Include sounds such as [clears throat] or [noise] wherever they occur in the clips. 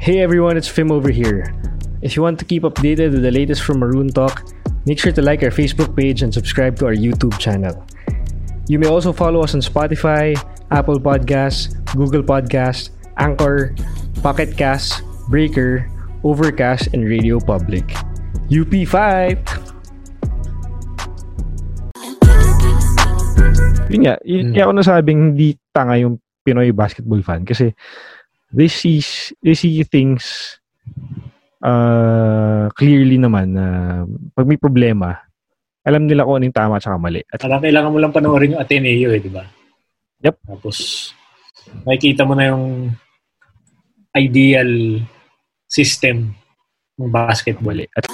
Hey everyone, it's Fim over here. If you want to keep updated with the latest from Maroon Talk, make sure to like our Facebook page and subscribe to our YouTube channel. You may also follow us on Spotify, Apple Podcasts, Google Podcasts, Anchor, Pocket Cast, Breaker, Overcast, and Radio Public. UP5! Yun nga, yun, Hmm. kaya ako nasabing hindi tanga yung Pinoy basketball fan kasi they see, they see things uh, clearly naman na pag may problema, alam nila kung ano yung tama at mali. At Parang kailangan mo lang panoorin yung Ateneo eh, di ba? Yep. Tapos, makikita mo na yung ideal system ng basketball. mali. At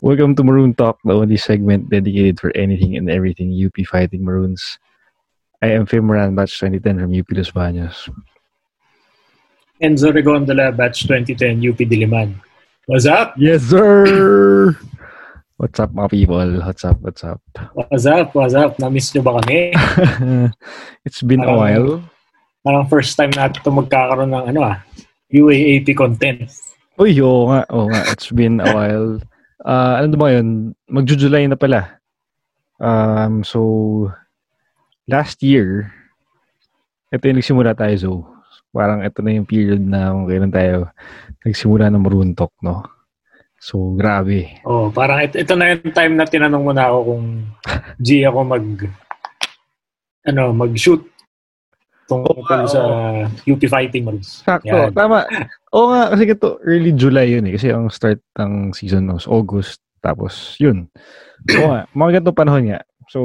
Welcome to Maroon Talk, the only segment dedicated for anything and everything UP Fighting Maroons. I am Fim Moran, batch 2010 from UP Los Baños. Enzo Regondola, batch 2010, UP Diliman. What's up? Yes, sir! What's up, mga people? What's up? What's up? What's up? What's up? Na-miss nyo ba kami? [laughs] it's been a Parang- while. Parang first time natin ito magkakaroon ng ano ah, UAAP content. Uy, oo nga. Oo nga. It's been a while. Uh, ano ba yun? Magjo-July na pala. Um, so, last year, ito yung nagsimula tayo, so, parang ito na yung period na kung kailan tayo nagsimula ng maruntok, no? So, grabe. Oh, parang ito, ito na yung time na tinanong mo na ako kung [laughs] G ako mag ano, mag-shoot tungkol sa UP Fighting Maroons. Sakto, Yan. tama. Oo nga, kasi ito, early July yun eh. Kasi ang start ng season was August. Tapos, yun. Oo nga, mga ganitong panahon nga. So,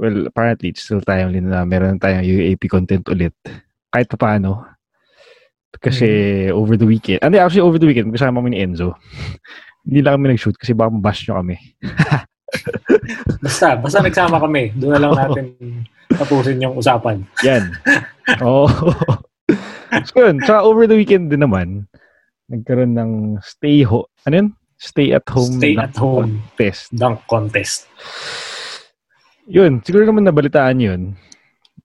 well, apparently, it's still timely na meron tayong UAP content ulit. Kahit pa paano. Kasi over the weekend, hindi, actually over the weekend, kasama kami ni Enzo. [laughs] Hindi lang kami nag-shoot kasi baka mabash nyo kami. [laughs] Basta, basta nagsama kami. Doon na lang natin tapusin yung usapan. Yan. Oo. so yun, tsaka over the weekend din naman, nagkaroon ng stay ho ano yun? Stay at home Stay at home test. dunk contest. Yun, siguro naman nabalitaan yun.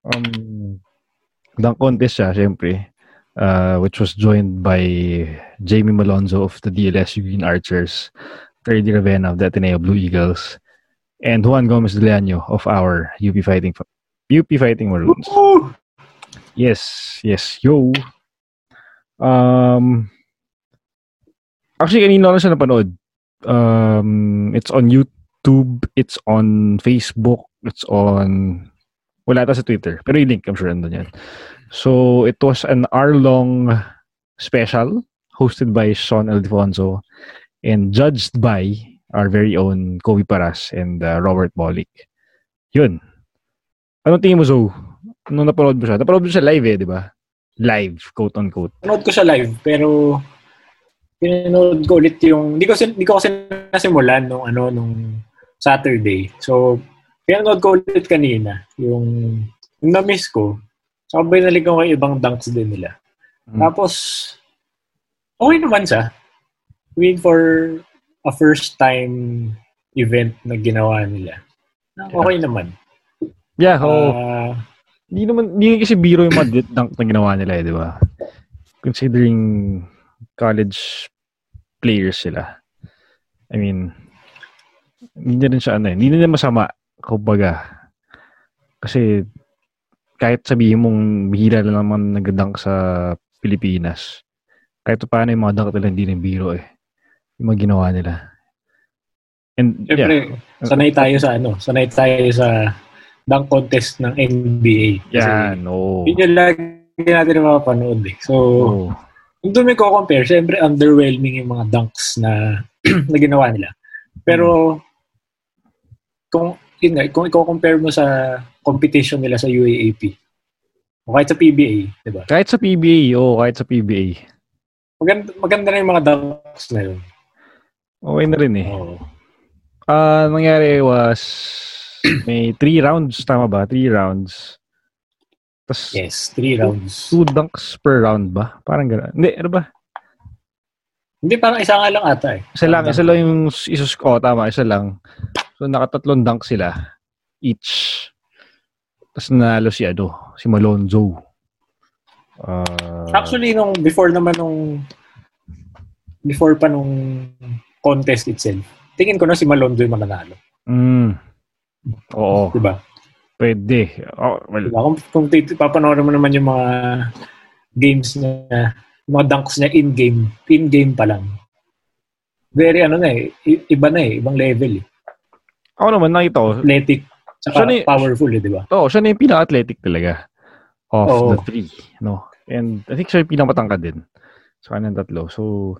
Um, dunk contest siya, syempre. Uh, which was joined by Jamie Malonzo of the DLSU Green Archers, Freddy Ravenna of the Ateneo Blue Eagles, and Juan Gomez de Leaño of our UP Fighting UP Fighting Maroons. Yes, yes, yo. Um, actually, kanina lang siya napanood. Um, it's on YouTube, it's on Facebook, it's on, wala ata sa Twitter. Pero yung link, I'm sure nandun yan. So, it was an hour-long special hosted by Sean Alfonso and judged by our very own Kobe Paras and uh, Robert Bolick. Yun. Anong tingin mo, Zoe? Nung napanood mo siya? Napanood mo siya live eh, di ba? Live, quote-unquote. Panood ko siya live, pero pinanood ko ulit yung, hindi ko, sin- hindi ko kasi nasimulan nung ano, nung Saturday. So, pinanood ko ulit kanina, yung, yung na-miss ko. So, binalik ko kay ibang dunks din nila. Mm. Tapos, okay naman siya. I mean, for a first time event na ginawa nila. Okay naman. Yeah, oo. Ah, Hindi naman, hindi kasi biro yung mga dunk na ginawa nila eh, di ba? Considering college players sila. I mean, hindi na rin siya ano eh. Hindi na rin masama, kumbaga. Kasi, kahit sabihin mong bihira na naman nag-dunk sa Pilipinas, kahit pa paano yung mga dunk nila hindi rin biro eh. Yung mga ginawa nila. And, yeah. Siyempre, sanay tayo sa ano, sanay tayo sa dunk contest ng NBA. Yan, oo. Yun yung lagi natin mapapanood eh. So, Oo. kung doon may compare siyempre underwhelming yung mga dunks na, [clears throat] na ginawa nila. Pero, kung, yun nga, kung i-compare mo sa competition nila sa UAAP, o kahit sa PBA, di ba? Kahit sa PBA, oo, kahit sa PBA. Maganda, maganda na yung mga dunks na yun. Okay na rin eh. Oo. Ah, nangyari was may three rounds, tama ba? Three rounds. Tapos, Yes, three rounds. two dunks per round ba? Parang gano'n. Hindi, ano ba? Hindi, parang isa nga lang ata eh. Isa lang, isa lang yung isus ko. tama, isa lang. So, nakatatlong dunk sila. Each. Tapos nanalo si ano, si Malonzo. Uh, Actually, nung before naman nung before pa nung contest itself, tingin ko na si Malonzo yung mananalo. Mm. Oo. Diba? Pwede. Oh, well, diba? Kung, kung papanoorin mo naman yung mga games niya, mga dunks niya in-game, in-game pa lang. Very ano na eh, iba na eh, ibang level eh. Ako naman, nakita ko. Athletic. Saka ni, powerful eh, di ba? Oo, oh, siya na yung pinaka-athletic talaga of Oo. the three. No? And I think siya yung pinakamatangkad din sa kanyang tatlo. So,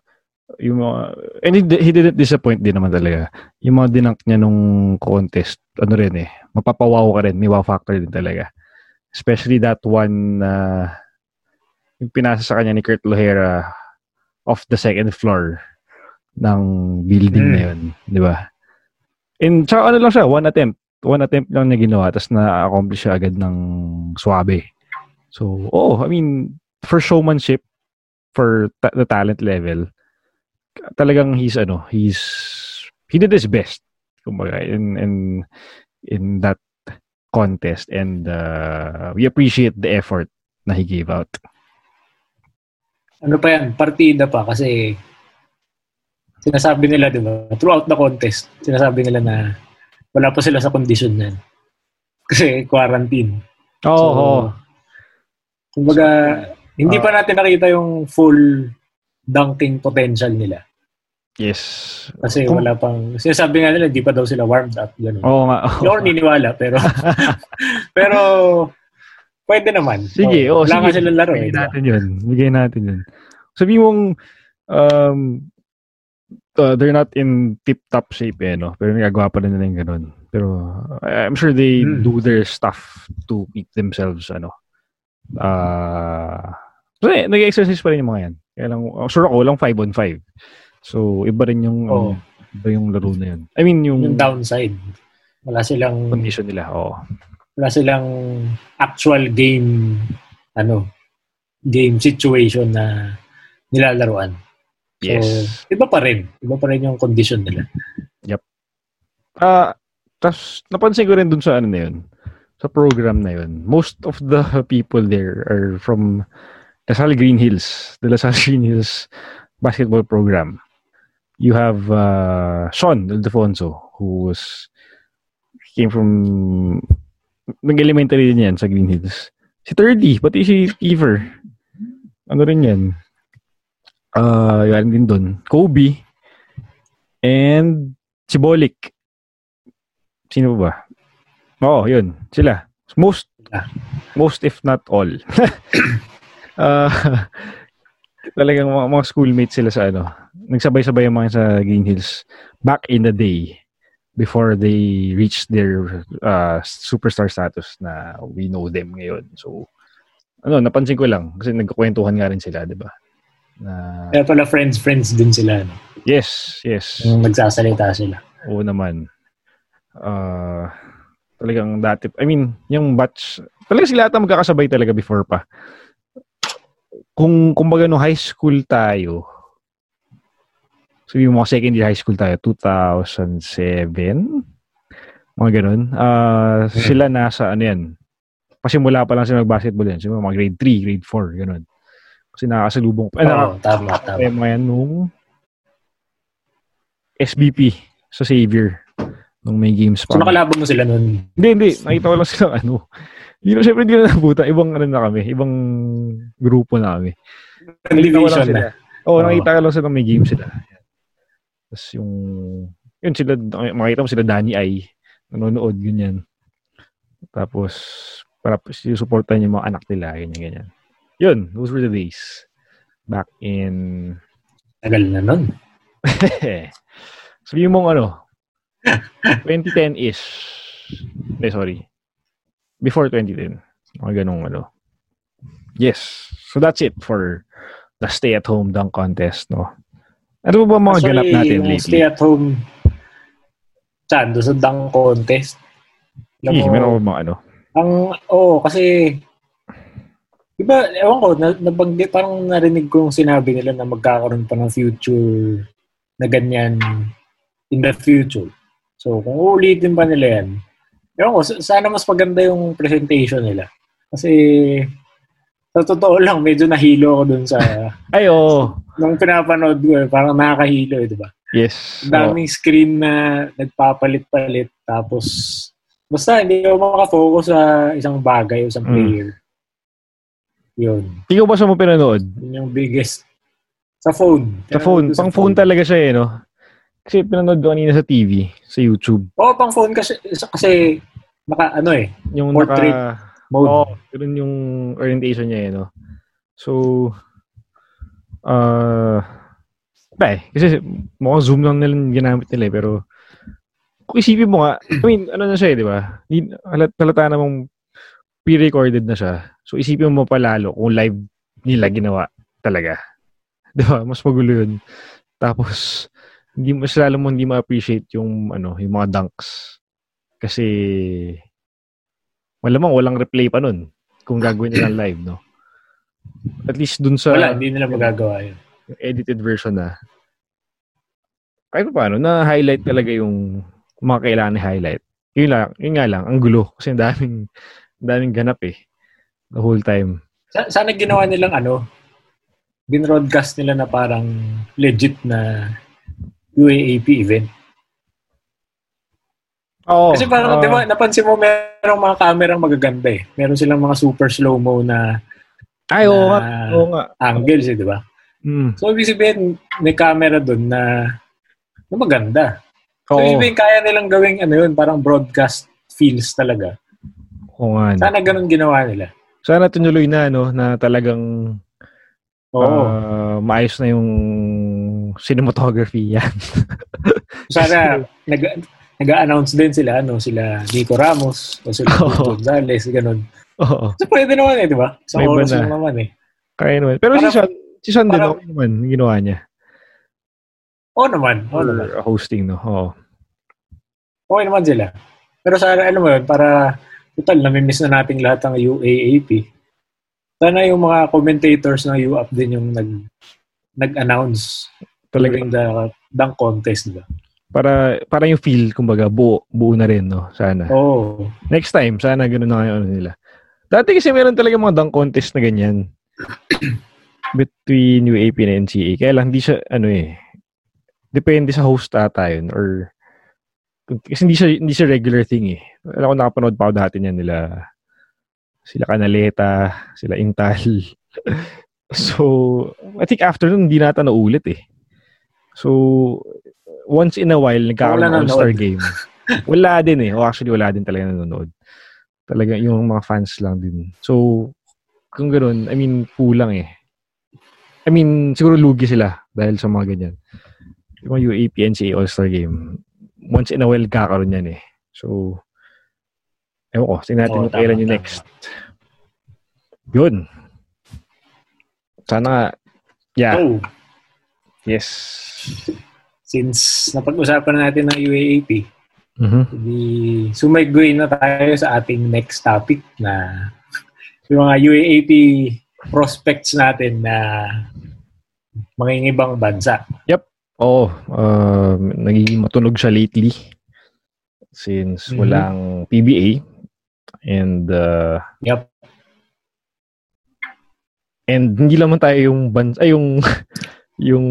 yung mga, and he, he didn't disappoint din naman talaga. Yung mga dinank niya nung contest, ano rin eh, mapapawaw ka rin, may wow factor din talaga. Especially that one na uh, yung pinasa sa kanya ni Kurt Lohera off the second floor ng building mm. na yun. Di ba? And tsaka ano lang siya, one attempt. One attempt lang niya ginawa, tapos na-accomplish siya agad ng swabe. So, oh, I mean, for showmanship, for ta- the talent level, talagang he's, ano, he's, he did his best, kumbaga, in, in, in that contest. And uh, we appreciate the effort na he gave out. Ano pa yan? Partida pa kasi sinasabi nila, di ba, throughout the contest, sinasabi nila na wala pa sila sa condition niyan. Kasi quarantine. Oo. Oh, so, oh. Kumbaga, hindi uh, pa natin nakita yung full dunking potential nila. Yes. Kasi Kung, wala pang, sinasabi nga nila, hindi pa daw sila warmed up. Ganun. Oo nga. Hindi ako niniwala, pero, [laughs] pero, pwede naman. Sige, oh, oh, wala sige. nga sila laro. Bigay eh, natin yun. Bigay natin yun. Sabi mong, um, uh, they're not in tip-top shape eh, no? Pero nagagawa pa rin nila yung ganun. Pero I'm sure they hmm. do their stuff to keep themselves, ano. Uh, so, eh, nag-exercise pa rin yung mga yan. Kaya lang, uh, sure ako, lang 5 on 5. So, iba rin yung, oh. um, iba yung laro na yun. I mean, yung... Yung downside. Wala silang... Condition nila, oo. Oh. Wala silang actual game, ano, game situation na nilalaruan. Yes. So, iba pa rin. Iba pa rin yung condition nila. Yep. Ah, uh, tas napansin ko rin dun sa ano na yun, sa program na yun. Most of the people there are from Lasal Green Hills, the Lasal Green Hills basketball program. You have uh, Sean Ildefonso, who was came from nag-elementary din yan sa Green Hills. Si Thirdy, pati si Ever. Ano rin yan? uh, yan din doon. Kobe and si Bolik. Sino ba? Oo, oh, yun. Sila. Most, most if not all. [laughs] uh, talagang mga, mga schoolmates sila sa ano. Nagsabay-sabay yung mga sa Green Hills back in the day before they reached their uh, superstar status na we know them ngayon. So, ano, napansin ko lang kasi nagkukwentuhan nga rin sila, di ba? Na... Kaya pala friends-friends din sila. No? Yes, yes. Yung nagsasalita sila. Oo naman. Uh, talagang dati, I mean, yung batch, talaga sila ata magkakasabay talaga before pa. Kung, kumbaga no high school tayo, yung mga second year high school tayo, 2007, mga ganun, uh, hmm. sila nasa, ano yan, pasimula pa lang sila mag-basketball yan. Sila mga grade 3, grade 4, ganun. Kasi nakakasalubong. Oo, oh, tama, tama. Kaya mga yan nung SBP sa Savior nung may games pa. So nakalaban mo sila nun? Hindi, hindi. Nakita ko lang sila ano. Hindi na, syempre hindi na nabuta. Ibang ano na kami. Ibang grupo na kami. Lang sila. Oo, oh, nakita ko lang sila may games sila. Tapos yung, yun sila, makita mo sila Danny ay nanonood, ganyan. Tapos, para supportan yung mga anak nila, ganyan, ganyan. Yun, those were the days. Back in... Tagal na nun. [laughs] Sabihin mong ano, [laughs] 2010-ish. Hindi, sorry. Before 2010. Mga ganong ano. Yes. So that's it for the stay-at-home dunk contest, no? Ano ba mga Actually, ganap natin lately? stay-at-home saan? Doon sa dunk contest? Alam mo, meron ba mga ano? Ang, oo, oh, kasi Diba, ewan ko, na, nabanggit, parang narinig ko yung sinabi nila na magkakaroon pa ng future na ganyan in the future. So, kung uulitin pa nila yan, Ewan ko, sana mas maganda yung presentation nila. Kasi, sa totoo lang, medyo nahilo ako dun sa... [laughs] Ay, oo. nung pinapanood ko, eh, parang nakakahilo, eh, di ba? Yes. Daming screen na nagpapalit-palit. Tapos, basta hindi ako makafocus sa isang bagay o isang Mm. player. Yun. Ikaw ba sa mo pinanood? Yun yung biggest. Sa phone. Sa phone. Ko Pang phone talaga siya eh, no? Kasi pinanood ko kanina sa TV, sa YouTube. Oo, pang phone kasi, kasi naka, ano eh, Yung Portrait naka... mode. Oo, ganun yung orientation niya eh, no? So, uh, ba eh, kasi mukhang zoom lang nila ginamit nila eh, pero kung isipin mo nga, I mean, ano na siya eh, di ba? Halat, halata namang pre-recorded na siya. So, isipin mo palalo kung live nila ginawa talaga. [laughs] Di ba? Mas magulo yun. Tapos, hindi mas lalo mo hindi ma-appreciate yung ano, yung mga dunks. Kasi malamang walang replay pa nun kung gagawin nila [clears throat] live, no? At least dun sa Wala, hindi nila magagawa yun. yung edited version na kahit pa paano, na-highlight talaga yung mga kailangan i-highlight. Yun lang, yun nga lang, ang gulo. Kasi ang daming, daming ganap eh. The whole time. Sa- Sana ginawa nilang ano, binroadcast nila na parang legit na UAAP event. Oo. Kasi parang, ah, di ba, napansin mo merong mga kamerang magaganda eh. Meron silang mga super slow-mo na Ay, oo nga. na Oo nga. angles eh, di ba? Mm. So, ibig sabihin, may camera doon na, na maganda. So, Oo. ibig sabihin, kaya nilang gawing ano yun, parang broadcast feels talaga. Oo nga. Sana ganun ginawa nila. Sana tinuloy na, no, na talagang Oo. ah, maayos na yung cinematography yan. [laughs] Sana nag nag-announce din sila, ano, sila Nico Ramos o sila [laughs] Oo. Gonzales, ganun. Oo. So, pwede naman eh, di ba? Sa May oras na. naman eh. Kaya naman. Pero si Parang- Sean, si Sean din, okay naman ginawa niya. Oo naman. Oo For naman. hosting, no? Oo. Okay naman sila. Pero sana, ano mo yun, para total, namimiss na nating lahat ng UAAP. Sana yung mga commentators ng UAP din yung nag nag-announce Talaga, during the dunk contest, di ba? para, para yung feel, kumbaga, buo, buo na rin, no? Sana. Oo. Next time, sana ganun na ngayon ano nila. Dati kasi meron talaga mga dunk contest na ganyan. [coughs] Between UAP na NCA. Kaya lang, hindi siya, ano eh, depende sa host ata yun. Or, kasi hindi siya, hindi siya regular thing eh. Alam ko nakapanood pa ako dati niyan nila, sila Canaleta, sila Intal. [laughs] so, I think after nun, hindi nata naulit eh. So, once in a while, nagkakaroon ng all-star game. [laughs] Wala din eh. O actually, wala din talaga nanonood. Talaga, yung mga fans lang din. So, kung ganoon, I mean, kulang eh. I mean, siguro lugi sila dahil sa mga ganyan. Yung mga UAP NCAA All-Star Game, once in a while kakaroon yan eh. So, ewan ko, tingnan natin Oo, kung kailan yung next. Yun. Sana nga, yeah, So, yes. since napag-usapan na natin ng UAAP, Mhm. di sumigway na tayo sa ating next topic na [laughs] yung mga UAAP prospects natin na mangingibang bansa. Oo, um, nagiging matunog siya lately since Mhm. walang PBA and uh, Yep. and hindi naman tayo yung bansa ay yung [laughs] yung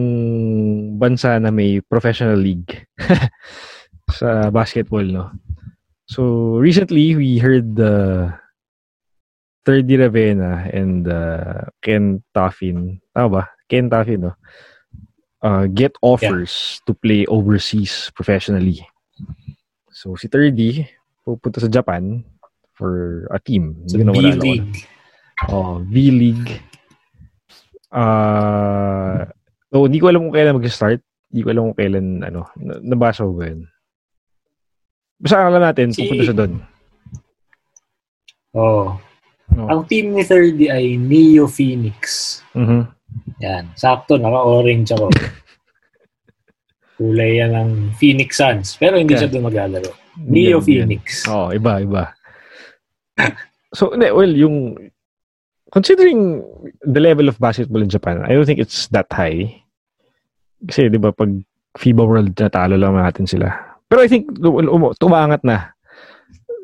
bansa na may professional league [laughs] sa basketball no. So recently we heard the Third D Ravenna and uh, Ken Taffin, tama ba? Ken Taffin no. Uh, get offers to play overseas professionally. So si Third D pupunta sa Japan for a team. Sa ano. B-League. Oh, V-League. Ah, so hindi ko alam kung kailan mag-start. Hindi ko alam kung kailan ano, na- nabasa ko ba 'yun. Basta alam natin, Si- pupunta siya doon. Oh. Oh. Ang team ni 30 ay Neo Phoenix. Mhm. Yan. Sakto, naka-orange ako. [laughs] Kulay yan ng Phoenix Suns. Pero hindi Yeah. siya doon maglalaro. Neo yan. Phoenix. Oh, iba, iba. [coughs] so, well, yung considering the level of basketball in Japan, I don't think it's that high. Kasi, di ba, pag FIBA World, natalo lang natin sila. Pero I think, um, um, tumangat na.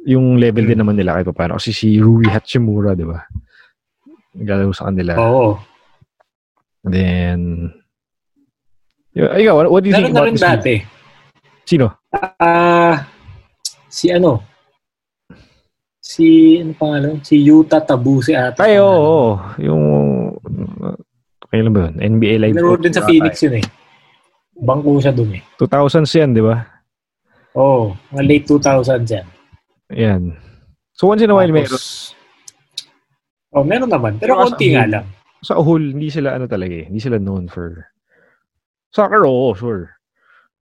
yung level din naman nila kahit pa paano. Kasi si Rui Hachimura, di ba? Naglalaro sa kanila. Oo. Then, y- ikaw, what, do you Laro think about this? league? dati. Sino? Ah, si ano? Si, ano pangalan? Si Yuta Tabuse ata. Ay, oo. oo. Yung, uh, kailan ba yun? NBA Live. Laro din sa Phoenix yun eh. Bangko siya dun eh. 2000s yan, di ba? Oo, oh, mga late 2000s yan. Yan. So, once in a while, meron. Oh, meron naman. Pero Pero konti sa- nga lang. Sa whole, hindi sila ano talaga eh. Hindi sila known for... Soccer, oo, sure.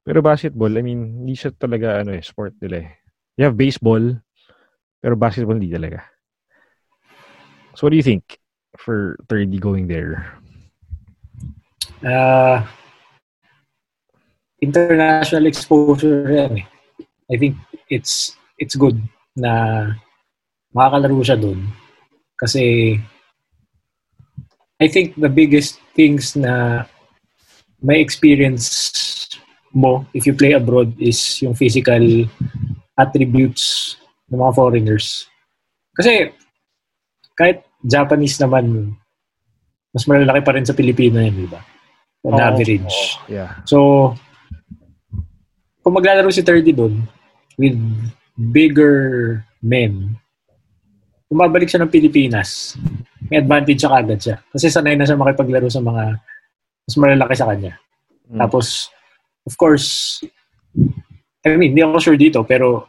Pero basketball, I mean, hindi siya talaga ano eh, sport nila eh. You have baseball, pero basketball hindi talaga. So what do you think for 30 going there? Ah, international exposure yan eh. I think it's it's good na makakalaro siya dun. Kasi I think the biggest things na may experience mo if you play abroad is yung physical attributes ng mga foreigners. Kasi kahit Japanese naman, mas malalaki pa rin sa Pilipino yan, di ba? On Oo, average. oo, yeah. So, kung maglalaro si 30 doon with bigger men, kung babalik siya ng Pilipinas, may advantage siya kagad siya. Kasi sanay na siya makipaglaro sa mga mas malalaki sa kanya. Mm. Tapos, of course, I mean, hindi ako sure dito, pero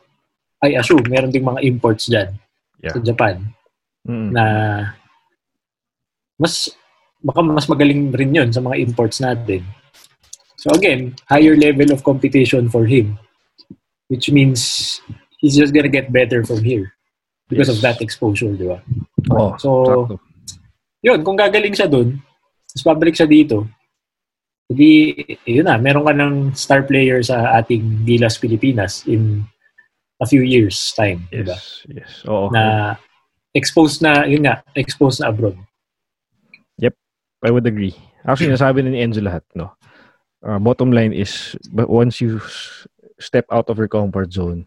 I assume meron ding mga imports dyan Yeah. sa Japan Mm. na mas baka mas magaling rin yun sa mga imports natin. So again, higher level of competition for him, which means he's just gonna get better from here because of Yes. that exposure, di ba? Oo, So, sakto. yun, kung gagaling siya dun, tapos pabalik siya dito, hindi, yun na, meron ka ng star player sa ating Gilas Pilipinas in a few years time, di ba? Yes, yes. Oo. Na exposed na, yun nga, exposed na abroad. I would agree. Actually, nasabi na ni Enzo lahat, no? Uh, bottom line is, but once you step out of your comfort zone,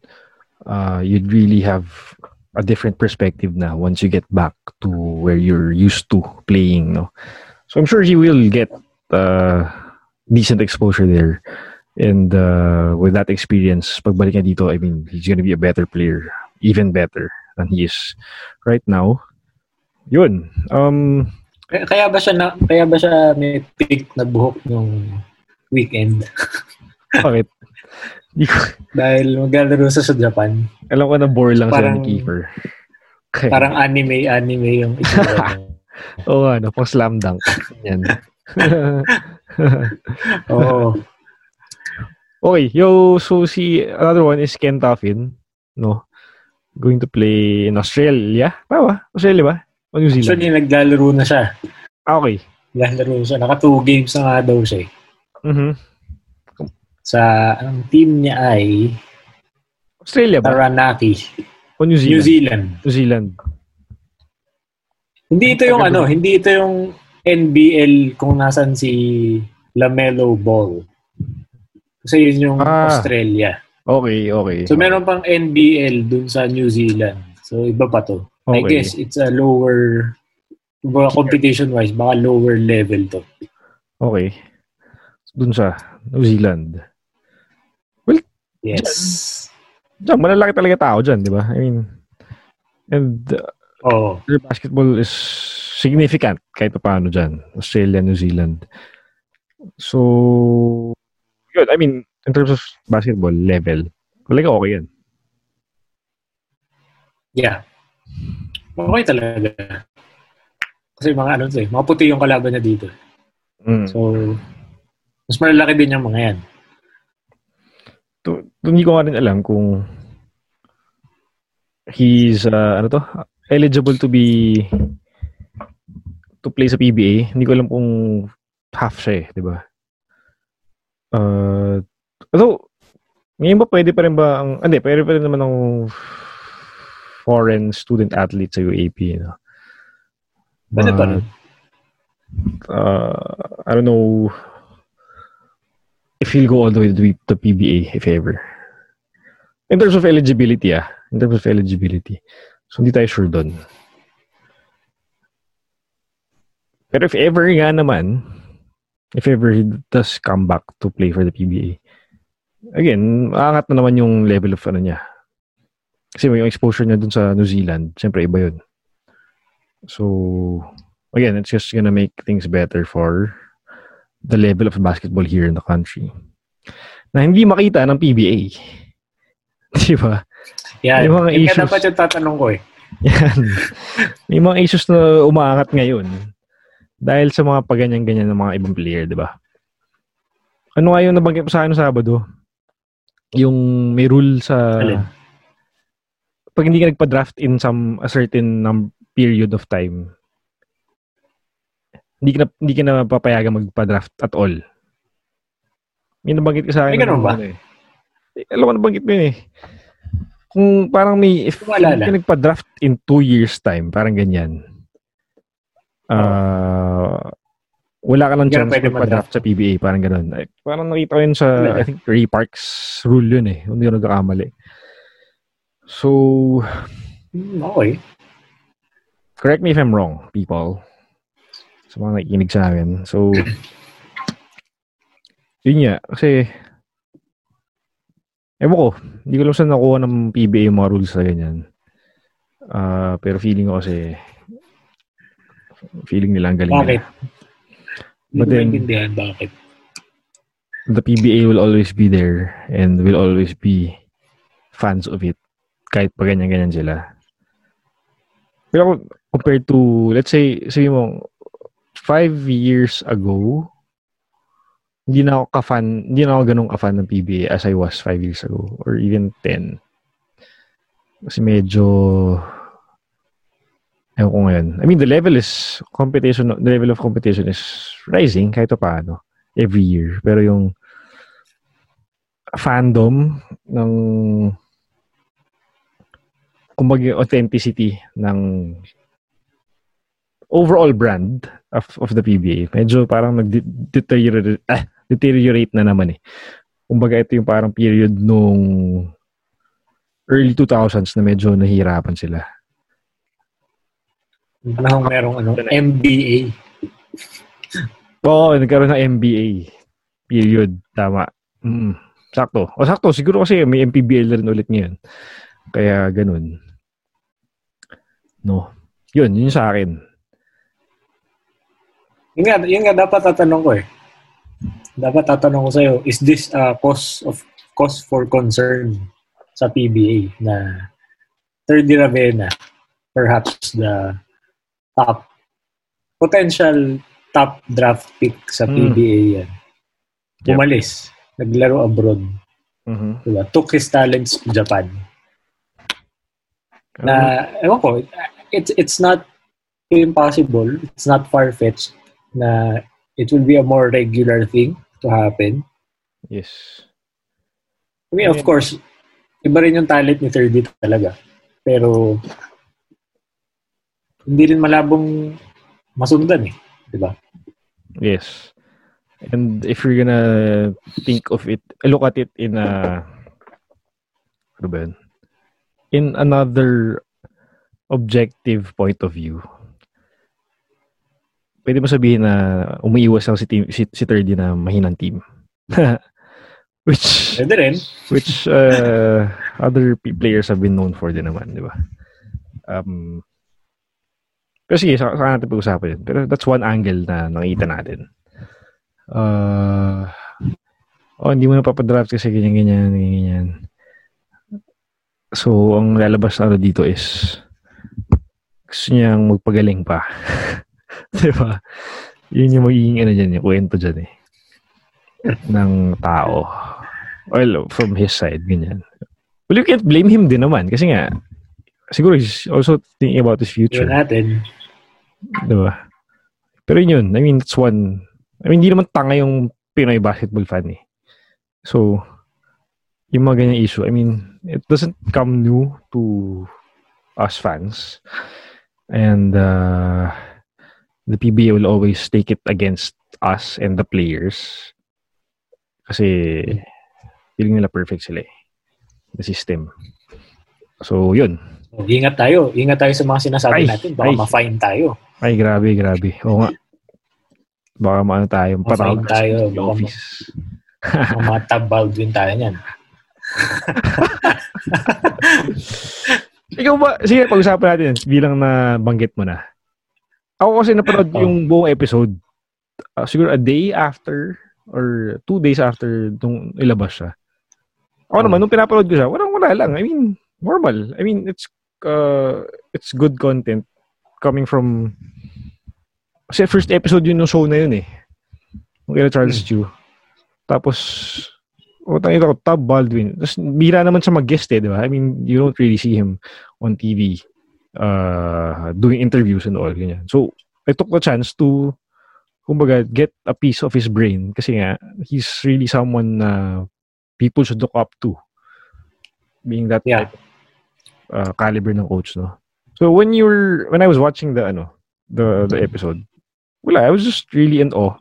uh, you'd really have a different perspective na once you get back to where you're used to playing, no? So I'm sure he will get uh, decent exposure there. And uh, with that experience, pagbalik niya dito, I mean, he's gonna be a better player. Even better than he is right now. Yun. Um, Kaya, ba siya na, kaya ba siya may pick na buhok nung weekend? bakit? Ko, Dahil maglalaro siya sa Japan. alam ko na bore lang siya Parang- ni Kiefer. Kaya, Parang anime, anime yung itsura. [laughs] Oo nga, no, pang slam dunk. Yan. [laughs] Oo. okay, yo, so si, another one is Ken Taffin, no? Going to play in Australia. Tama? Australia ba? O New Zealand? Actually, naglalaro na siya. Ah, okay. Naglalaro siya. Naka two games na nga daw siya. eh. Mhm. Sa, ang team niya ay Australia ba? Taranaki, O New Zealand? New Zealand. New Zealand. Hindi ito yung ano, hindi ito yung NBL kung nasan si Lamelo Ball. Kasi yun yung Ah. Australia. Okay, okay. So meron pang NBL dun sa New Zealand. So iba pa to. I Okay. guess it's a lower baka competition-wise, baka lower level to. Okay. Dun sa New Zealand. Yes. Diyan, malalaki talaga tao dyan, di ba? I mean, and uh, Oo. their basketball is significant kahit pa paano dyan. Australia, New Zealand. So, yun. I mean, in terms of basketball level, talaga okay yan. Yeah. Okay talaga. Kasi mga ano to eh, mga puti yung kalaban niya dito. Mm. So, mas malalaki din yung mga yan. To, to, hindi ko nga rin alam kung he's, uh, ano to, eligible to be to play sa PBA. Hindi ko alam kung half siya eh, di ba? Uh, although, ngayon ba pwede pa rin ba ang, ah, hindi, pwede pa rin naman ang foreign student athlete sa UAP, no? Pwede pa rin. uh, I don't know if he'll go all the way to the PBA, if ever. In terms of eligibility, ah, in terms of eligibility. So, hindi tayo sure doon. Pero if ever nga naman, if ever he does come back to play for the PBA, again, aangat na naman yung level of ano niya. Kasi yung exposure niya dun sa New Zealand, siyempre iba yun. So, again, it's just gonna make things better for the level of basketball here in the country. Na hindi makita ng PBA. [laughs] Di ba? Yan. May mga Yan issues. dapat yung tatanong ko eh. [laughs] Yan. May mga issues na umaangat ngayon dahil sa mga paganyan-ganyan ng mga ibang player, di ba? Ano nga yung nabanggit mo sa akin Sabado? Yung may rule sa... Alin? Pag hindi ka nagpa-draft in some a certain num- period of time, hindi ka na, hindi ka na papayagan magpa-draft at all. May nabanggit ka sa akin. May ganun ba? ano eh. Eh, Alam ko nabanggit mo yun eh. Kung parang may, if Wala hindi ka nagpa-draft in two years time, parang ganyan. Ah, wala ka lang chance magpa-draft sa PBA, parang ganun. Eh, parang nakita ko yun sa, Wala. I think, Ray Parks rule yun eh. Hindi ko nagkakamali. So, Hmm, okay. correct me if I'm wrong, people. Sa mga nakikinig sa akin. So, [clears throat] yun nga. Kasi, ewan ko, hindi ko lang saan nakuha ng PBA yung mga rules na ganyan. Ah, pero feeling ko kasi, feeling nila ang galing Bakit? nila. Hindi But ko then- bakit. The PBA will always be there and will always be fans of it kahit pa ganyan-ganyan sila. Pero compared to, let's say, sabi mo, five years ago, hindi na ako ka-fan, hindi na ako ganun ka-fan ng PBA as I was five years ago or even 10. Kasi medyo, ewan ko ngayon. I mean, the level is, competition, the level of competition is rising kahit pa paano every year. Pero yung fandom ng kumbaga authenticity ng overall brand of, of the PBA. Medyo parang nag-deteriorate ah, deteriorate na naman eh. Kumbaga ito yung parang period nung early 2000s na medyo nahihirapan sila. Panahon merong ano, MBA. Oo, nagkaroon ng MBA period. Tama. Mm, sakto. O sakto, siguro kasi may MPBL na rin ulit ngayon. Kaya ganun. No. Yun, yun sa akin. Yun nga, yun nga dapat tatanong ko eh. Dapat tatanong ko sa'yo, is this a cause of cause for concern sa PBA na Thirdy Ravenna, perhaps the top potential top draft pick sa Mm. PBA yan. Yep. Umalis. Naglaro abroad. Mhm. Diba? Took his talents to Japan. na ewan ko it's it's not impossible it's not far-fetched na it will be a more regular thing to happen yes. I mean of Yeah. course iba rin yung talent ni 3D talaga pero hindi rin malabong masundan eh di ba Yes. And if you're gonna think of it, look at it in a, ano ba yun? In another objective point of view, pwede mo sabihin na umiiwas lang si, team, si, si 3D na mahinang team. [laughs] which, pwede rin which uh, other players have been known for din naman, di ba? Um, pero sige, saka, saka natin pag-usapan yun. Pero that's one angle na nakita natin. Uh, oh, hindi mo na papadraft kasi ganyan-ganyan, ganyan. So, ang lalabas na ano dito is gusto niyang magpagaling pa. [laughs] [laughs] di ba? Yun yung magiging ano dyan, yung kwento dyan eh. ng tao. Well, from his side, ganyan. Well, you can't blame him din naman kasi nga, siguro he's also thinking about his future. yun natin Diba? Pero yun yun. I mean, it's one... I mean, hindi naman tanga yung Pinoy basketball fan eh. So, yung mga ganyan issue, I mean, it doesn't come new to us fans. And uh, the PBA will always take it against us and the players. Kasi feeling nila perfect sila eh. The system. So, yun. So, ingat tayo. Ingat tayo sa mga sinasabi Ay, natin. Baka ay. ma-fine tayo. Ay, grabe, grabe. Oo nga. Baka maano tayo, Ma-fine tayo. sa Baka ma- office. [laughs] mga tab Baldwin tayo niyan. [laughs] Ikaw ba, sige, pag-usapan natin bilang na banggit mo na. Ako kasi napanood Oh. yung buong episode. ah, siguro a day after or two days after nung ilabas siya. Ako Oh. naman, nung pinapanood ko siya, walang wala lang. I mean, normal. I mean, it's uh, it's good content coming from kasi first episode yun ng show na yun eh. Yung kila Charles Hmm. Chu. Tapos, o tayo ko, Tab Baldwin. Tapos, bira naman siya mag-guest eh, di ba? I mean, you don't really see him on TV uh, doing interviews and all, ganyan. So, I took the chance to, kumbaga, get a piece of his brain kasi nga, he's really someone na people should look up to. Being that Yeah. type uh, caliber ng coach, no? So, when you were, when I was watching the, ano, the, the episode, wala, I was just really in awe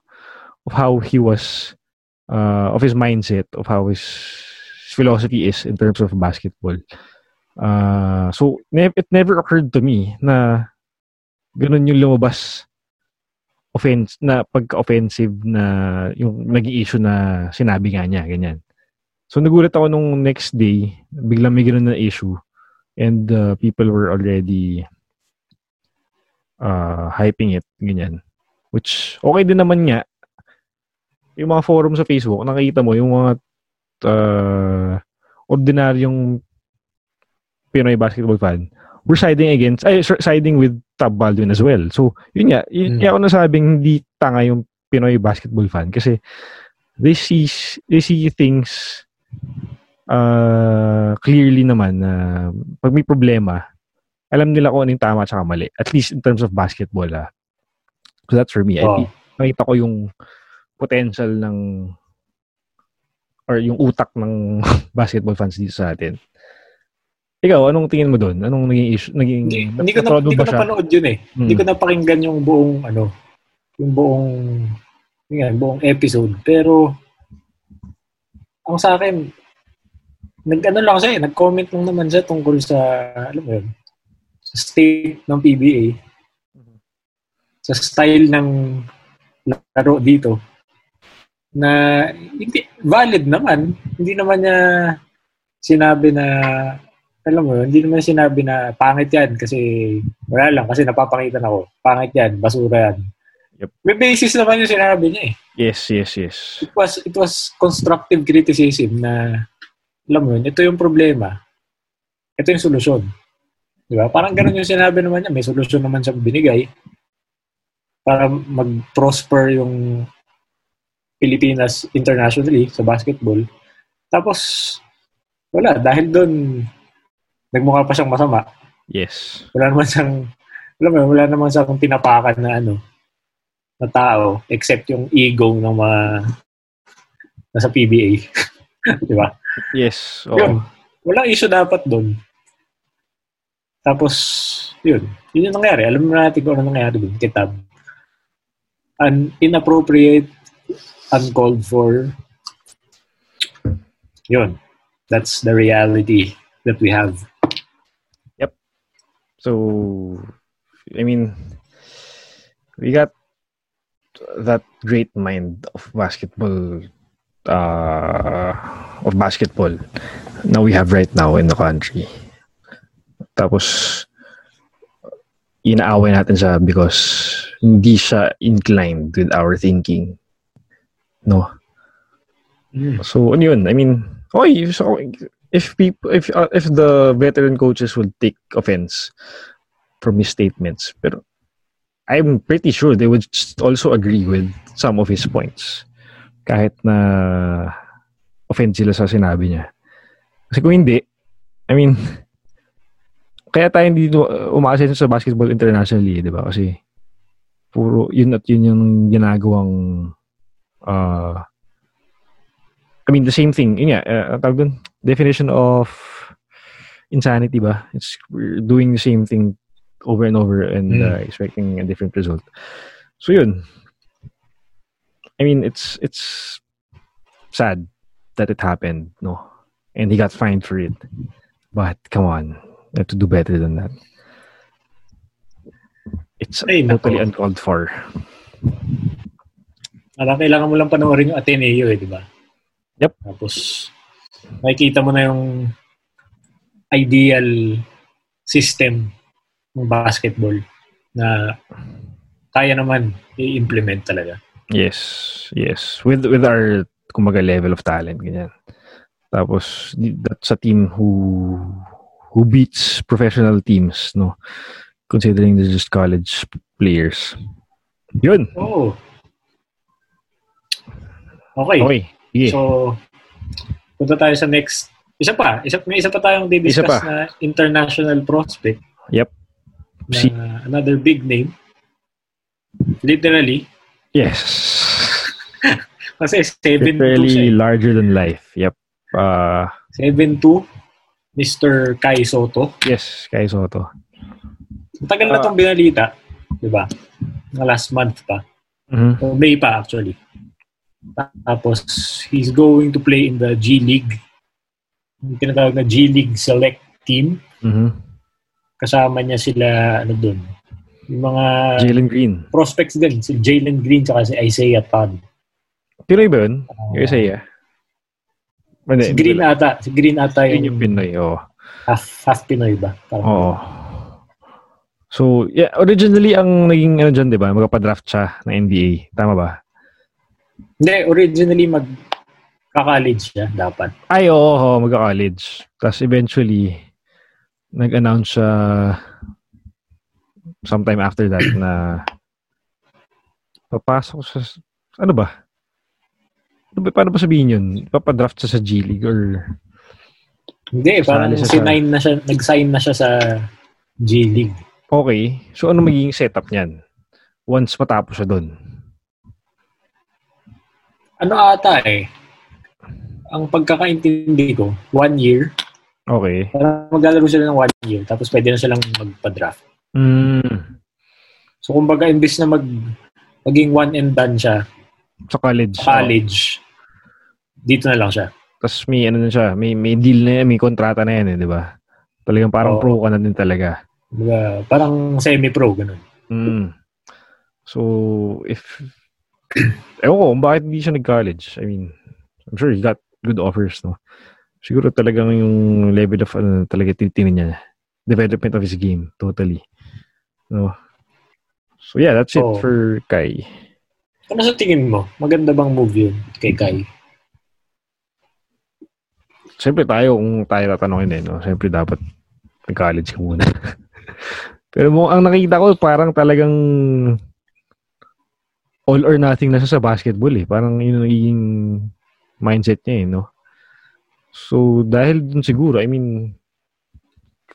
of how he was, uh, of his mindset, of how his philosophy is in terms of basketball. Uh, so, ne- it never occurred to me na ganun yung lumabas offense na pagka-offensive na yung naging issue na sinabi nga niya, ganyan. So, nagulat ako nung next day, biglang may ganun na issue and uh, people were already uh, hyping it, ganyan. Which, okay din naman nga, yung mga forum sa Facebook, nakikita mo yung mga uh, ordinaryong Pinoy basketball fan, we're siding against, ay, siding with Tab Baldwin as well. So, yun nga, yun, Mm. kaya ako nasabing hindi tanga yung Pinoy basketball fan kasi they see, they see things uh, clearly naman na pag may problema, alam nila kung ano yung tama at mali. At least in terms of basketball. Ah. So that's for me. I Oh. think nakita ko yung potential ng or yung utak ng [laughs] basketball fans dito sa atin. Ikaw, anong tingin mo doon? Anong naging issue? Naging, Hindi, hindi ko na, hindi ko napanood yun eh. Hmm. Hindi ko napakinggan yung buong, ano, yung buong, yun buong episode. Pero, ang sa akin, nag-ano lang siya eh, nag-comment lang naman siya tungkol sa, alam mo yun, sa state ng PBA. Sa style ng laro dito. Na, hindi, valid naman. Hindi naman niya sinabi na, alam mo, hindi naman sinabi na pangit yan kasi wala lang kasi napapangitan ako. Pangit yan, basura yan. Yep. May basis naman yung sinabi niya eh. Yes, yes, yes. It was, it was constructive criticism na, alam mo yun, ito yung problema. Ito yung solusyon. Di ba? Parang ganun yung sinabi naman niya. May solusyon naman siya binigay para mag-prosper yung Pilipinas internationally sa basketball. Tapos, wala. Dahil doon, nagmukha pa siyang masama. Yes. Wala naman siyang, alam mo, yun, wala naman siyang pinapakan na ano, na tao, except yung ego ng mga nasa PBA. [laughs] Di ba? Yes. Yun. Oo. Walang issue dapat doon. Tapos, yun. Yun yung nangyari. Alam mo natin kung ano nangyari doon. Kitab. An inappropriate, uncalled for. Yun. That's the reality that we have. So, I mean, we got that great mind of basketball, uh, of basketball na we have right now in the country. Tapos, inaaway natin siya because hindi siya inclined with our thinking. No? So, ano yun? I mean, oy, so, if people, if uh, if the veteran coaches would take offense from his statements, pero I'm pretty sure they would also agree with some of his points. Kahit na offend sila sa sinabi niya. Kasi kung hindi, I mean, kaya tayo hindi umaasa sa basketball internationally, di ba? Kasi puro yun at yun yung ginagawang uh, I mean, the same thing. Yun nga, uh, tawag dun, definition of insanity ba? It's we're doing the same thing over and over and Mm. uh, expecting a different result. So yun. I mean, it's it's sad that it happened, no? And he got fined for it. But come on, They have to do better than that. It's Ay, nako. totally uncalled for. Parang kailangan mo lang panoorin yung Ateneo eh, di ba? Yep. Tapos, makikita mo na yung ideal system ng basketball na kaya naman i-implement talaga. Yes, yes. With with our kumaga level of talent ganyan. Tapos that's a team who who beats professional teams, no. Considering they're just college players. Yun. Oo. Okay. Okay. So, punta tayo sa next. Isa pa. Isa, may isa pa tayong Isa di-discuss pa. na international prospect. Yep. Na Si- another big name. Literally. yes. [laughs] Kasi 7'2 Literally siya. eh. larger than life. Yep. Uh, 7'2. Mr. Kai Soto. yes, Kai Soto. Matagal na itong binalita. Di ba? Mga last month pa. Mhm. O May pa actually. Tapos, he's going to play in the G League. Yung tinatawag na G League Select Team. Mhm. Kasama niya sila, ano dun, yung mga Jalen Green. prospects din. Si Jalen Green tsaka si Isaiah Todd. Pinoy ba yun? Yung Isaiah? Hindi, Si Green ata. Si Green ata Yun yung, yung Pinoy, oo. half, half Pinoy ba? Parang, Oo. So, yeah, originally ang naging ano dyan, di ba? Magpapadraft siya ng NBA. Tama ba? Hindi, originally mag college siya dapat. Ay, oo, oo magka-college. Tapos eventually, nag-announce siya sometime after that na papasok sa... Ano ba? Ano ba? Paano ba sabihin yun? Papadraft siya sa G League or... Hindi, parang siya sa- sinign na siya, nag-sign na siya sa G League. Okay. So, ano magiging setup niyan? Once matapos siya doon. Ano ata eh, ang pagkakaintindi ko, one year, Okay. parang maglalaro sila ng one year, tapos pwede na silang magpa-draft. Mm, So, kumbaga, imbis na mag, maging one and done siya, sa college. sa college, dito na lang siya. Tapos may ano na siya, may, may deal na yan, may kontrata na yan eh, di ba? Talagang parang Oo. pro ka na din talaga. Kumbaga, parang semi-pro, ganun. Mm. So, if... Ewan ko, kung bakit hindi siya nag-college. I mean, I'm sure he got good offers, no? Siguro talagang yung level of, ano, talaga tinitingnan niya. Development of his game, totally. No? So, yeah, that's it Oo. for Kai. Ano sa tingin mo? Maganda bang move yun kay Kai? Siyempre tayo, kung tayo tatanungin eh, no? Siyempre dapat nag-college ka muna. [laughs] Pero mo, ang nakita ko, parang talagang all or nothing na siya sa basketball eh. Parang yun ang nagiging mindset niya eh, no? So, dahil dun siguro, I mean,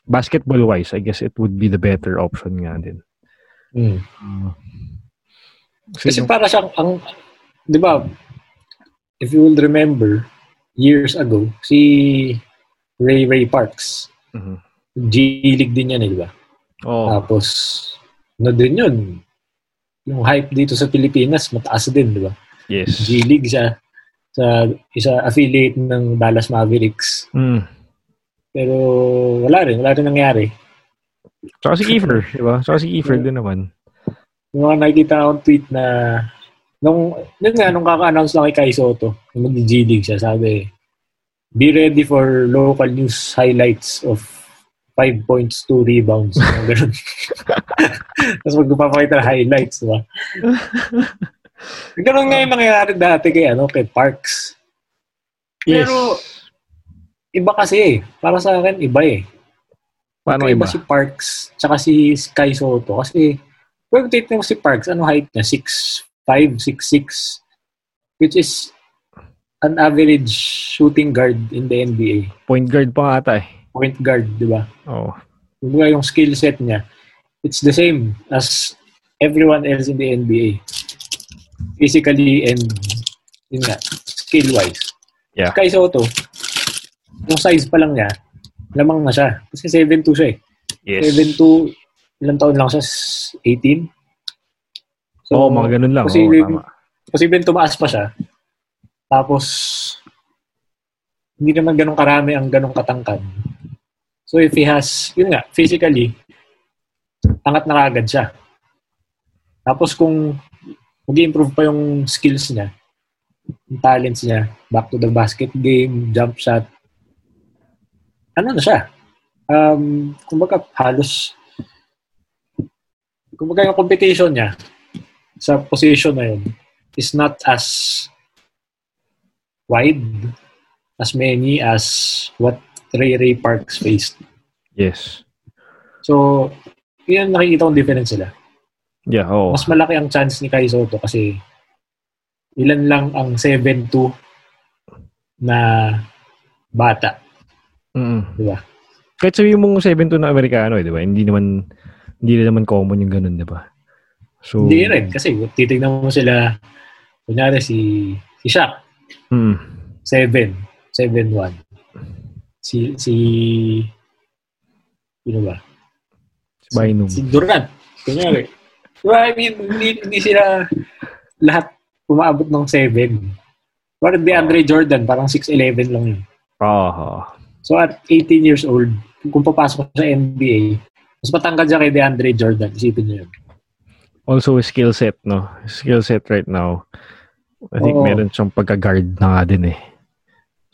basketball-wise, I guess it would be the better option nga din. Hmm. Uh, Kasi para siyang, ang, di ba, if you will remember, years ago, si Ray Ray Parks, Mhm. G-League din yan, eh, di ba? Oh, Tapos, ano din yun? Yung hype dito sa Pilipinas, mataas din, di ba? yes. G-League siya sa isa affiliate ng Dallas Mavericks. Mm. Pero wala rin, wala rin nangyari. Tsaka si Kiefer, di ba? Tsaka si Kiefer din naman. Yung mga nakikita akong tweet na nung, yun nga, nung kaka-announce lang kay Kai Soto, nung mag-G-League siya, sabi, be ready for local news highlights of 5 points, 2 rebounds. [laughs] Ganun. Tapos magpapakita ng highlights, di ba? Ganun nga yung nangyayari dati kay, ano, kay Parks. Pero, iba kasi eh. Para sa akin, iba eh. Paano iba? si Parks, tsaka si Sky Soto. Kasi, kung titignan mo si Parks, ano height niya? 6'5", 6'6", which is an average shooting guard in the NBA. Point guard pa nga ata eh. Point guard, di ba? Oo. Kumbaga yung skill set niya, it's the same as everyone else in the NBA. Physically and yun nga, skill-wise. Yeah. Sky Soto, yung size pa lang niya, lamang na siya. Kasi 7'2 siya eh. Yes. 7'2, ilang taon lang siya? 18? Oo, mga ganun lang. Posibleng, tama. posibleng tumaas pa siya. Tapos, hindi naman ganun karami ang ganun katangkad. So if he has, yun nga, physically, angat na kagad siya. Tapos kung mag-improve pa yung skills niya, yung talents niya, back to the basket game, jump shot, ano na siya? Um, kumbaga, halos, kumbaga yung competition niya sa position na yun is not as wide as many as what Ray Ray Parks faced. Yes. So, yun nakikita kong difference sila. Yeah, oh. Mas malaki ang chance ni Kai Soto kasi ilan lang ang 7-2 na bata. Mm. Di ba? Kahit sabihin mong 7-2 na Amerikano, eh, di ba? Hindi naman, hindi naman common yung ganun, di ba? So, Hindi rin. Kasi titignan mo sila, kunyari si, si Shaq, Mm. 7, 7-1. Si, si, sino ba? Bynum. Si Durant. Kunyari. Diba, I mean, hindi, hindi sila lahat umaabot ng 7. Parang DeAndre Jordan, parang 6'11 lang yun. Ah, So at 18 years old, kung papasok sa NBA, mas matangkad siya kay DeAndre Jordan. Isipin niyo yun. also a skill set, no? Skill set right now. I think Oo. meron siyang pagka-guard na nga din eh.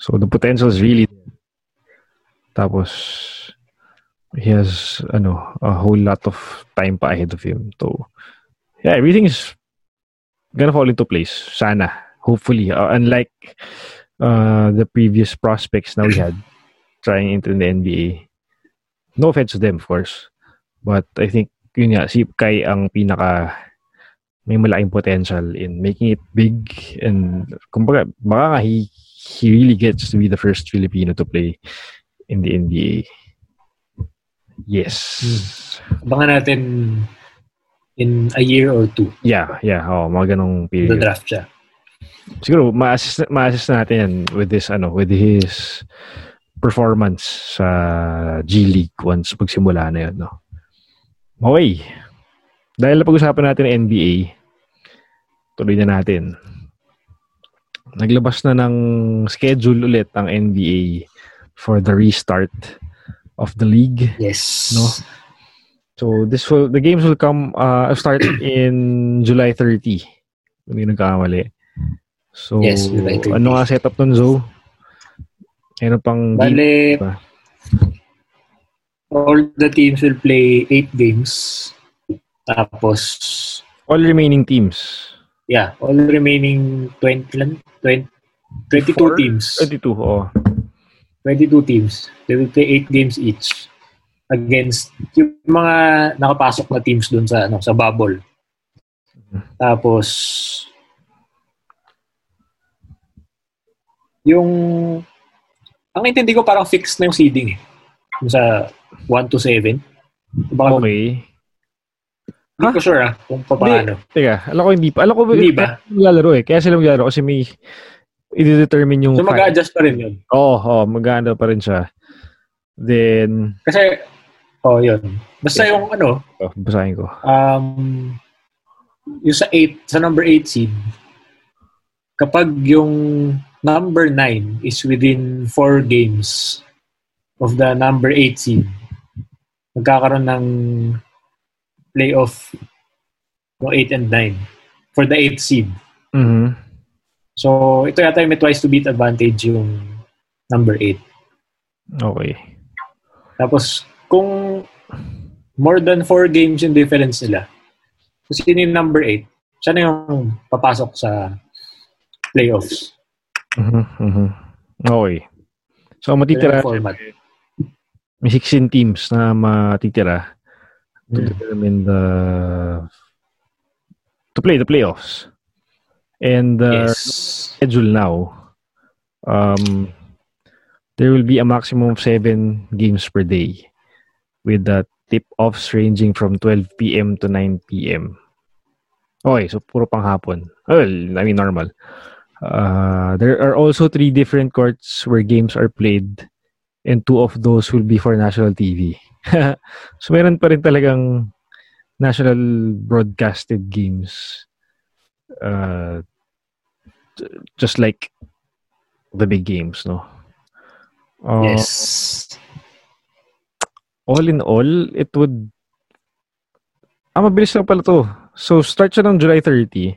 So the potential is really there. Tapos he has ano a whole lot of time pa ahead of him. So yeah, everything is gonna fall into place. Sana. Hopefully. Uh, unlike uh, the previous prospects na we had [coughs] trying into the NBA. No offense to them, of course. But I think yun nga, si Kai ang pinaka may malaking potential in making it big and kumbaga baka nga he, he really gets to be the first Filipino to play in the NBA. Yes. Abangan natin in a year or two, Yeah, yeah. Oh, mga ganong the period. draft siya. Siguro ma-assist, ma-assist natin yan with this ano, with his performance sa G League once magsimula na yun, no. Okay. Dahil na pag-usapan natin ang NBA, tuloy na natin. Naglabas na ng schedule ulit ang NBA for the restart of the league. Yes. No. So this will the games will come uh start [clears throat] in July 30. Kung hindi nagkakamali. So Yes, July 30. ano nga setup nun, Zo? Ano pang game? Bale, ba? all the teams will play 8 games. Tapos, All remaining teams. Yeah, all remaining 20 lang, 20, 22 Four? teams. 22, oo. 22 teams. They will play 8 games each against yung mga nakapasok na teams dun sa ano sa bubble. Tapos yung ang intindi ko parang fixed na yung seeding eh. Yung sa 1 to 7. Baka Okay. Hindi ko sure ah kung paano. Teka, alam ko hindi pa. Alam ko Hindi ba? maglalaro eh. Kaya sila maglalaro kasi may i-determine yung So mag-adjust pa rin yun. Oo, oh, mag-ano pa rin siya. Then, Kasi, oh yun. Basta yung ano, oh, basahin ko. um, yung sa 8, sa number 8 seed, kapag yung number 9 is within 4 games of the number 8 seed, magkakaroon ng playoff no 8 and 9 for the 8 seed. Mhm. So, ito yata yung may twice to beat advantage yung number 8. Okay. Tapos, kung more than 4 games yung difference nila, kung sino yung number 8, siya na yung papasok sa playoffs. Mhm, mhm. Okay. So, matitira, may 16 teams na matitira to Hmm. determine the to play the playoffs. And the yes. schedule now, um, there will be a maximum of seven games per day with the tip-offs ranging from 12 p.m. to 9 p.m. Okay, so puro panghapon. Well, I mean normal. Uh, there are also three different courts where games are played and two of those will be for national TV. [laughs] so meron pa rin talagang national broadcasted games. Uh, just like the big games, no? Uh, yes. all in all, it would... Ah, mabilis lang pala to. So, start siya ng July 30.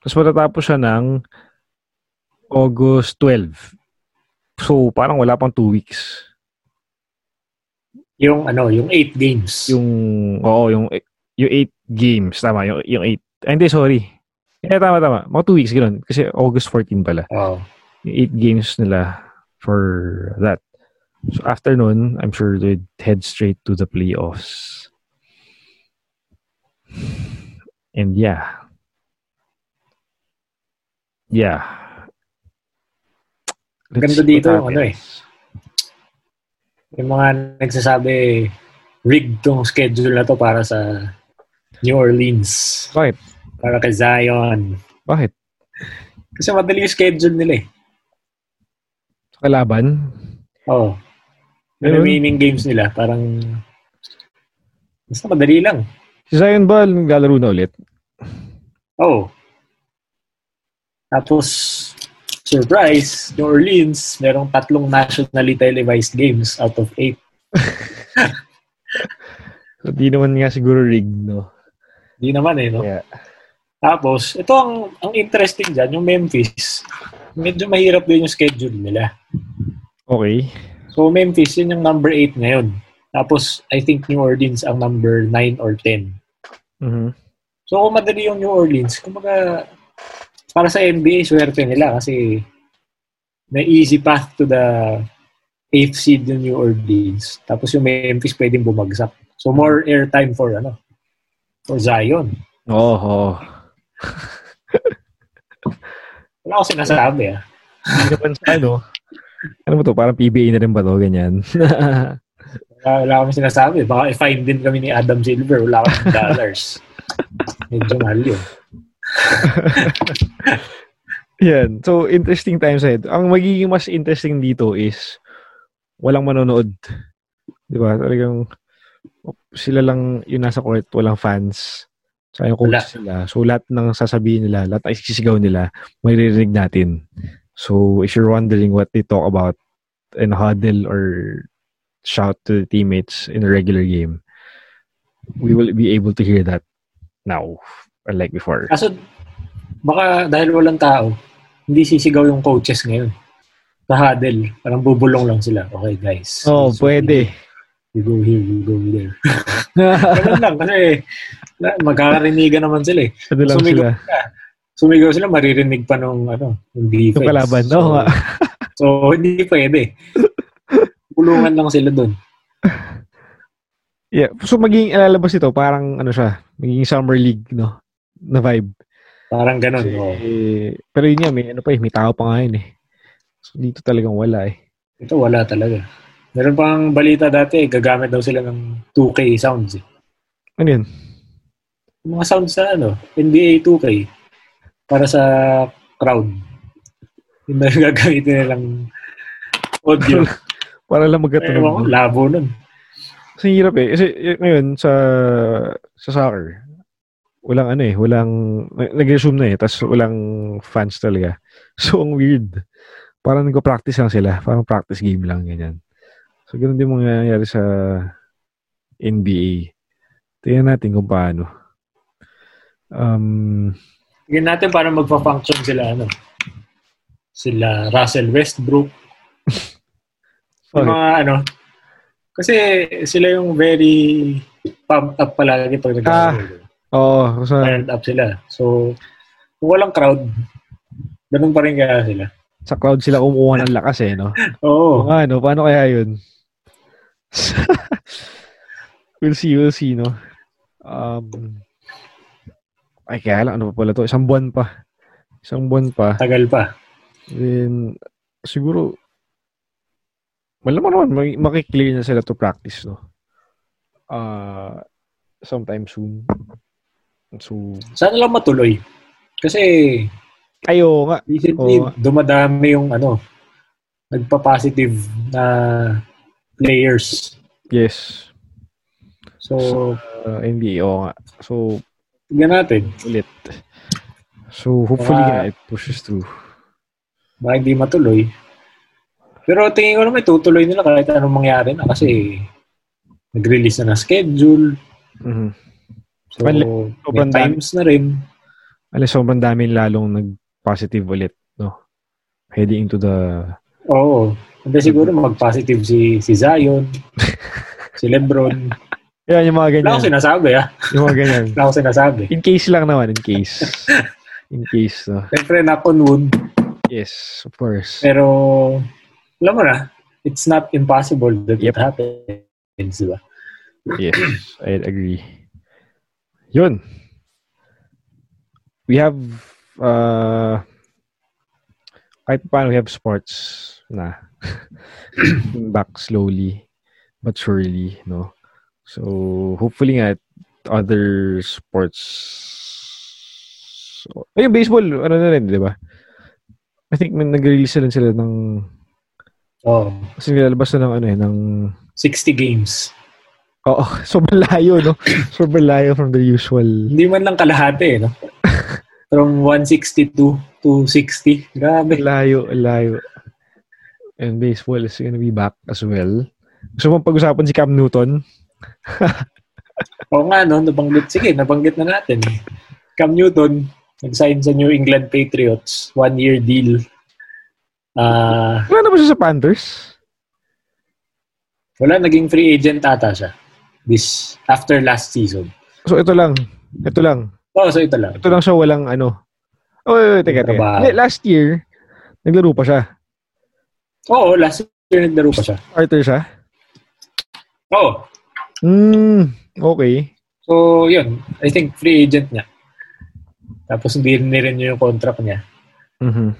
Tapos matatapos siya ng August 12. So, parang wala pang two weeks. Yung ano, yung 8 games. Yung, oo, yung, yung 8 games. Tama, yung, yung 8. Ah, hindi, sorry. Eh, tama, tama. Mga two weeks, ganoon. Kasi August 14 pala. Oh. Yung 8 games nila for that. So, after nun, I'm sure they'd head straight to the playoffs. And yeah. Yeah. Ganda see dito yung ano eh. Yung mga nagsasabi, rigged tong schedule na to para sa New Orleans. Bakit? Para kay Zion. Bakit? Kasi madali yung schedule nila eh. Sa kalaban? Oo. Oh. Ayun. remaining games nila, parang basta madali lang. Si Zion ba naglalaro na ulit? Oo. Oh. Tapos, surprise, New Orleans, merong tatlong nationally televised games out of eight. [laughs] So, di naman nga siguro rigged, no? Di naman eh, no? Kaya, Tapos, ito ang, ang interesting dyan, yung Memphis. Medyo mahirap din yung schedule nila. okay. So, Memphis, yun yung number 8 ngayon. Tapos, I think New Orleans ang number 9 or 10. Mhm. So, kung madali yung New Orleans, kumbaga, para sa NBA, swerte nila kasi may easy path to the 8th seed yung New Orleans. Tapos yung Memphis pwedeng bumagsak. So, more airtime for, ano, for Zion. Oo. Oh, [laughs] Wala ko sinasabi, ah. Hindi naman sa ano. Ano ba to? Parang PBA na rin ba to? Ganyan. [laughs] Wala, wala kami sinasabi. Baka i-find din kami ni Adam Silver. Wala kami dollars. [laughs] Medyo mahal yun. [laughs] Yan. So, interesting times ahead. Ang magiging mas interesting dito is walang manonood. Di ba? Talagang sila lang yung nasa court, walang fans. Sa yung Wala. coach sila. So, lahat ng sasabihin nila, lahat ng isisigaw nila, maririnig natin. So, if you're wondering what they talk about in a huddle or shout to the teammates in a regular game, we will be able to hear that now, unlike before. Kaso, baka dahil walang tao, hindi sisigaw yung coaches ngayon. Sa huddle. Parang bubulong lang sila. Okay, guys. Oh, So, pwede. We go here, we go there. [laughs] Ganun lang. Kasi na- magkakarinigan naman sila eh. Ano lang Sumigaw sila. Sumigaw sila, maririnig pa nung, ano, yung defense. Yung kalaban. So, nga. [laughs] so, hindi pwede. Kulungan lang sila dun. Yeah. So, magiging ilalabas ito, parang ano siya, magiging summer league, no? Na vibe. Parang ganun. Kasi, oo. pero yun nga, may, ano pa eh, may tao pa nga yun eh. So, dito talagang wala eh. Ito wala talaga. Meron pang balita dati, gagamit daw sila ng 2K sounds. Eh. Ano yun? Mga sounds sa ano, NBA 2K para sa crowd. Yung na [laughs] gagamitin nilang audio. [laughs] Para lang magkatunog. labo nun. Kasi hirap eh. Kasi ngayon, sa sa soccer, walang ano eh, walang, nag-resume na eh, tapos walang fans talaga. [laughs] So, ang weird. Parang nagpa-practice lang sila. Parang practice game lang, ganyan. So, ganun din mangyayari sa NBA. Tingnan natin kung paano. Um, Tingnan natin para magpa-function sila ano. Sila Russell Westbrook. [laughs] Bakit? mga ano. Kasi sila yung very pumped up palagi pag nag Ah. Oo, sa, Fired up sila. So, kung walang crowd, ganun pa rin kaya sila. sa crowd sila kumukuha ng lakas eh, no? [laughs] Oo. Oo nga, no? Paano kaya yun? [laughs] we'll see, we'll see, no? Um, ay, kaya lang, ano pa pala to? Isang buwan pa. Isang buwan pa. Tagal pa. Then, siguro, malamang naman, makiklear na sila to practice, no? Uh, sometime soon. So, Sana lang matuloy. Kasi ayo nga. recently Oo. dumadami yung ano, nagpa-positive na players. Yes. So, Uh, NBA, oo nga. So, tignan natin. ulit. So, hopefully Baka- nga, it pushes through. Baka hindi matuloy. Pero tingin ko naman tutuloy nila kahit anong mangyari na kasi nag-release na ng schedule. Mhm. So, may sobrang dami. times na rin. Alam, sobrang dami lalong nag-positive ulit, no? Heading into the... Oo. Hindi siguro mag-positive si, si Zion, [laughs] si Lebron. Yan, yung mga Wala ganyan. akong sinasabi, ah. Yung mga ganyan. Wala akong sinasabi. In case lang naman, in case. [laughs] In case, no? Siyempre, knock on wood. Yes, of course. Pero, alam mo na, it's not impossible that Yep. it happens, di ba? Yes, I agree. Yun. We have, uh, kahit paano we have sports na [laughs] back slowly but surely, no? So, hopefully nga, other sports Ay, yung baseball, ano na rin, di ba? I think nag-release na sila ng Oh, kasi nilalabas na ng ano eh, ng 60 games. Oo, [laughs] sobrang layo, no? sobrang layo from the usual. Hindi man lang kalahati, eh, no? [laughs] From 162 to 60. Grabe. Layo, layo. And baseball is gonna be back as well. Gusto mong pag-usapan si Cam Newton? Oo nga, no? Nabanggit. Sige, nabanggit na natin. Cam Newton, nag-sign sa New England Patriots. One-year deal. Ah, Wala na ba siya sa Panthers? wala, naging free agent ata siya. This, after last season. So ito lang. Ito lang. Oh, so ito lang. Ito lang siya walang ano. Oh, wait, wait, teka, teka. Last year, naglaro pa siya. Oo, last year naglaro pa siya. Starter siya. Oo. Hmm, okay. So, yun. I think free agent niya. Tapos hindi rin yung contract niya. Mhm.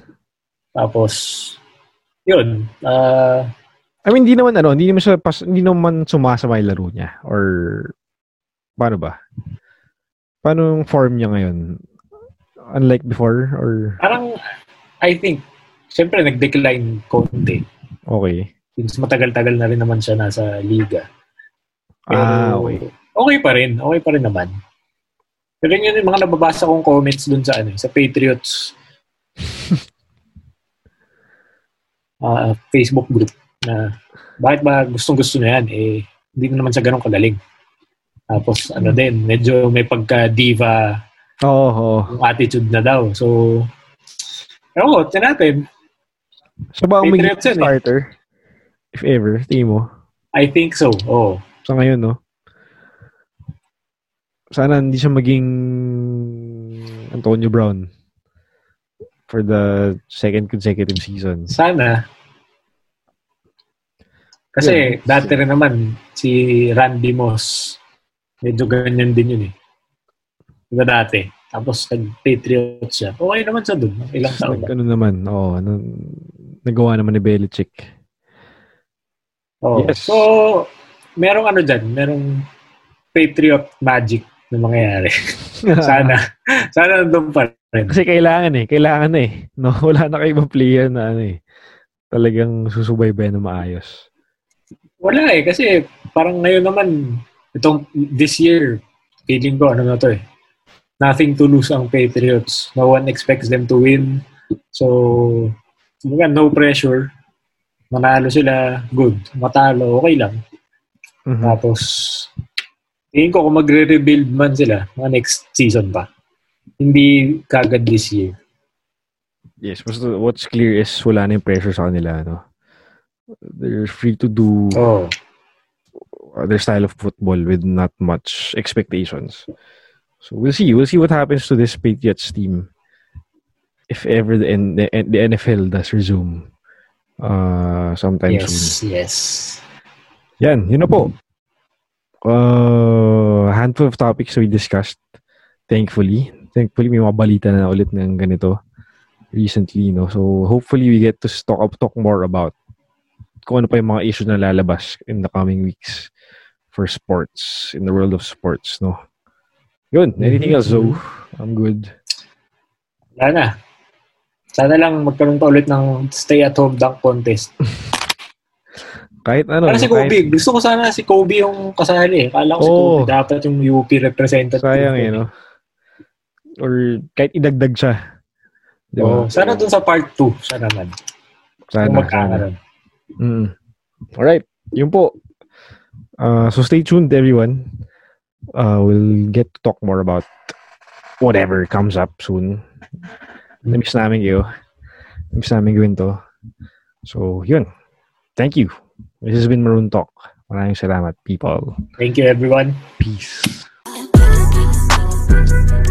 Tapos, yun. Ah, I mean, hindi naman ano, hindi naman siya pas, hindi naman sumasama yung laro niya or paano ba? Paano yung form niya ngayon? Unlike before or parang, I think, syempre nag-decline konti. okay? Since matagal-tagal na rin naman siya nasa liga. Pero, Ah, okay. Okay pa rin. Okay pa rin naman. Pero yun yung mga nababasa kong comments dun sa ano, sa Patriots [laughs] ah, Facebook group na bakit ba gustong gusto niya yan eh hindi na naman siya ganun kagaling. Tapos ano din, medyo may pagka-diva oo. yung attitude na daw. So, pero ko, natin. Siya ba yun eh. starter? If ever, tingin mo? I think so. Oh. Sa ngayon, no? Sana hindi siya maging Antonio Brown for the second consecutive season. Sana. Kasi dati rin naman si Randy Moss, medyo ganyan din yun eh. Diba dati? Tapos nag-Patriots siya. Okay naman siya dun. Ilang taon na. ano naman, oo. ano, nagawa naman ni Belichick. Oh. Yes. So, merong ano dyan, merong Patriot magic na mangyayari. [laughs] Sana. Sana nandun pa rin. Kasi kailangan eh. Kailangan eh. No? [laughs] Wala na kayo ibang player na ano eh. Talagang susubaybay na maayos. Wala eh, kasi parang ngayon naman, itong this year, feeling ko ano na to eh. Nothing to lose ang Patriots. No one expects them to win. So, kumbaga, no pressure. Manalo sila, good. Matalo, okay lang. Mhm. Tapos, tingin ko kung magre-rebuild man sila, mga next season pa. Hindi kagad this year. Yes, basta what's clear is wala na yung pressure sa kanila. No? They're free to do Oh. their style of football with not much expectations. So we'll see. We'll see what happens to this Patriots team if ever the, N- the, NFL does resume uh, sometime soon. Yes, yes. Yan, yun na po. Uh, handful of topics we discussed. Thankfully. Thankfully, may mga balita na ulit ng ganito recently, no? So, hopefully, we get to talk, talk more about kung ano pa yung mga issues na lalabas in the coming weeks for sports, in the world of sports, no? Yun. Anything else, Zoe? I'm good. Wala na. Sana lang magkaroon pa ulit ng stay-at-home dunk contest. [laughs] Kahit ano. Para si kahit- Kobe. Gusto ko sana si Kobe yung kasali. eh. Kala ko si Oo. Kobe dapat yung UP representative. Sayang eh, no? Or kahit idagdag siya. Di ba? Oo. sana dun sa part 2. Siya naman. Sana. Kung magkakaroon. Mm. Alright. Yun po. Uh, so stay tuned, everyone. Uh, we'll get to talk more about whatever comes up soon. Namiss namin kayo. Namiss namin gawin to. So, yun. Thank you. This has been Maroon Talk. Maraming salamat, people. Thank you, everyone. Peace. Thank you.